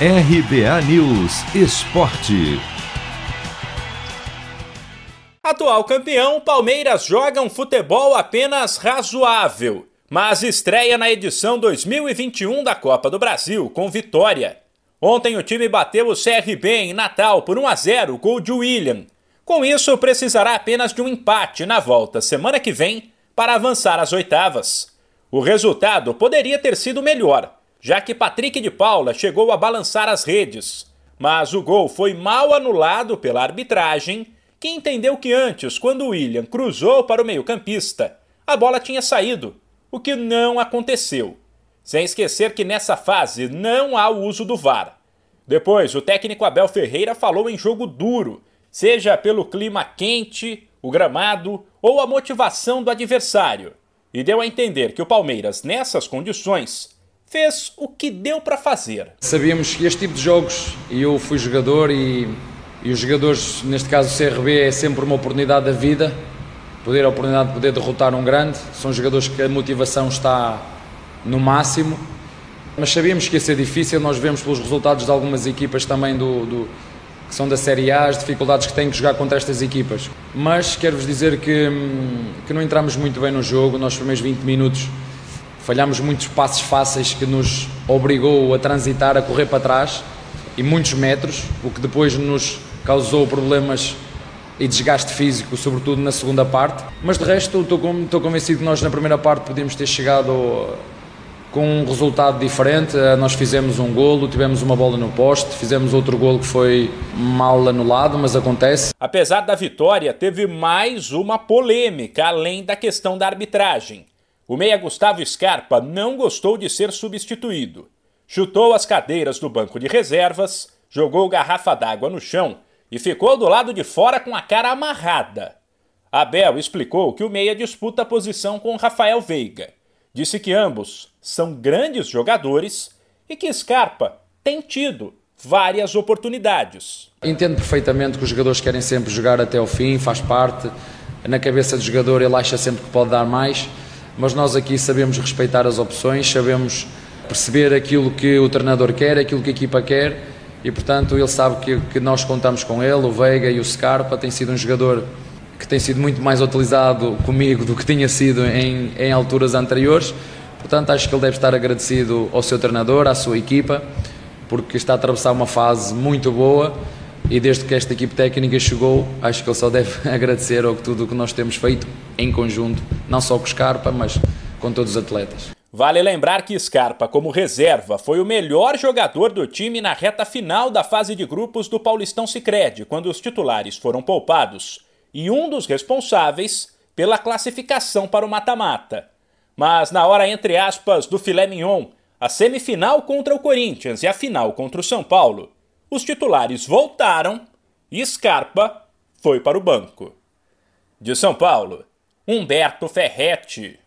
RBA News Esporte. Atual campeão, Palmeiras joga um futebol apenas razoável, mas estreia na edição 2021 da Copa do Brasil com vitória. Ontem o time bateu o CRB em Natal por 1 a 0, gol de William. Com isso, precisará apenas de um empate na volta semana que vem para avançar às oitavas. O resultado poderia ter sido melhor, já que Patrick de Paula chegou a balançar as redes. Mas o gol foi mal anulado pela arbitragem, que entendeu que antes, quando William cruzou para o meio-campista, a bola tinha saído, o que não aconteceu. Sem esquecer que nessa fase não há o uso do VAR. Depois, o técnico Abel Ferreira falou em jogo duro, seja pelo clima quente, o gramado ou a motivação do adversário, e deu a entender que o Palmeiras, nessas condições, fez o que deu para fazer. Sabíamos que este tipo de jogos, e eu fui jogador e, e os jogadores, neste caso o CRB, é sempre uma oportunidade da vida, poder a oportunidade de poder derrotar um grande, são jogadores que a motivação está no máximo, mas sabíamos que ia ser difícil, nós vemos pelos resultados de algumas equipas também do, do que são da Série A, as dificuldades que têm que jogar contra estas equipas. Mas quero-vos dizer que, hum, que não entramos muito bem no jogo, nos primeiros 20 minutos falhámos muitos passos fáceis que nos obrigou a transitar, a correr para trás e muitos metros, o que depois nos causou problemas e desgaste físico, sobretudo na segunda parte. Mas de resto, estou, convencido que nós na primeira parte podíamos ter chegado com um resultado diferente. Nós fizemos um golo, tivemos uma bola no poste, fizemos outro golo que foi mal anulado, mas acontece. Apesar da vitória, teve mais uma polêmica, além da questão da arbitragem. O meia Gustavo Scarpa não gostou de ser substituído. Chutou as cadeiras do banco de reservas, jogou garrafa d'água no chão e ficou do lado de fora com a cara amarrada. Abel explicou que o meia disputa a posição com Rafael Veiga. Disse que ambos são grandes jogadores e que Scarpa tem tido várias oportunidades. Entendo perfeitamente que os jogadores querem sempre jogar até o fim, faz parte. Na cabeça do jogador ele acha sempre que pode dar mais mas nós aqui sabemos respeitar as opções, sabemos perceber aquilo que o treinador quer, aquilo que a equipa quer e, portanto, ele sabe que, que nós contamos com ele, o Veiga e o Scarpa. Tem sido um jogador que tem sido muito mais utilizado comigo do que tinha sido em, em alturas anteriores. Portanto, acho que ele deve estar agradecido ao seu treinador, à sua equipa, porque está a atravessar uma fase muito boa e desde que esta equipe técnica chegou, acho que ele só deve agradecer ao tudo o que nós temos feito em conjunto, não só com o Scarpa, mas com todos os atletas. Vale lembrar que Scarpa, como reserva, foi o melhor jogador do time na reta final da fase de grupos do Paulistão Sicredi, quando os titulares foram poupados, e um dos responsáveis pela classificação para o mata-mata. Mas na hora entre aspas do filé mignon, a semifinal contra o Corinthians e a final contra o São Paulo, os titulares voltaram e Scarpa foi para o banco. De São Paulo, Humberto Ferretti.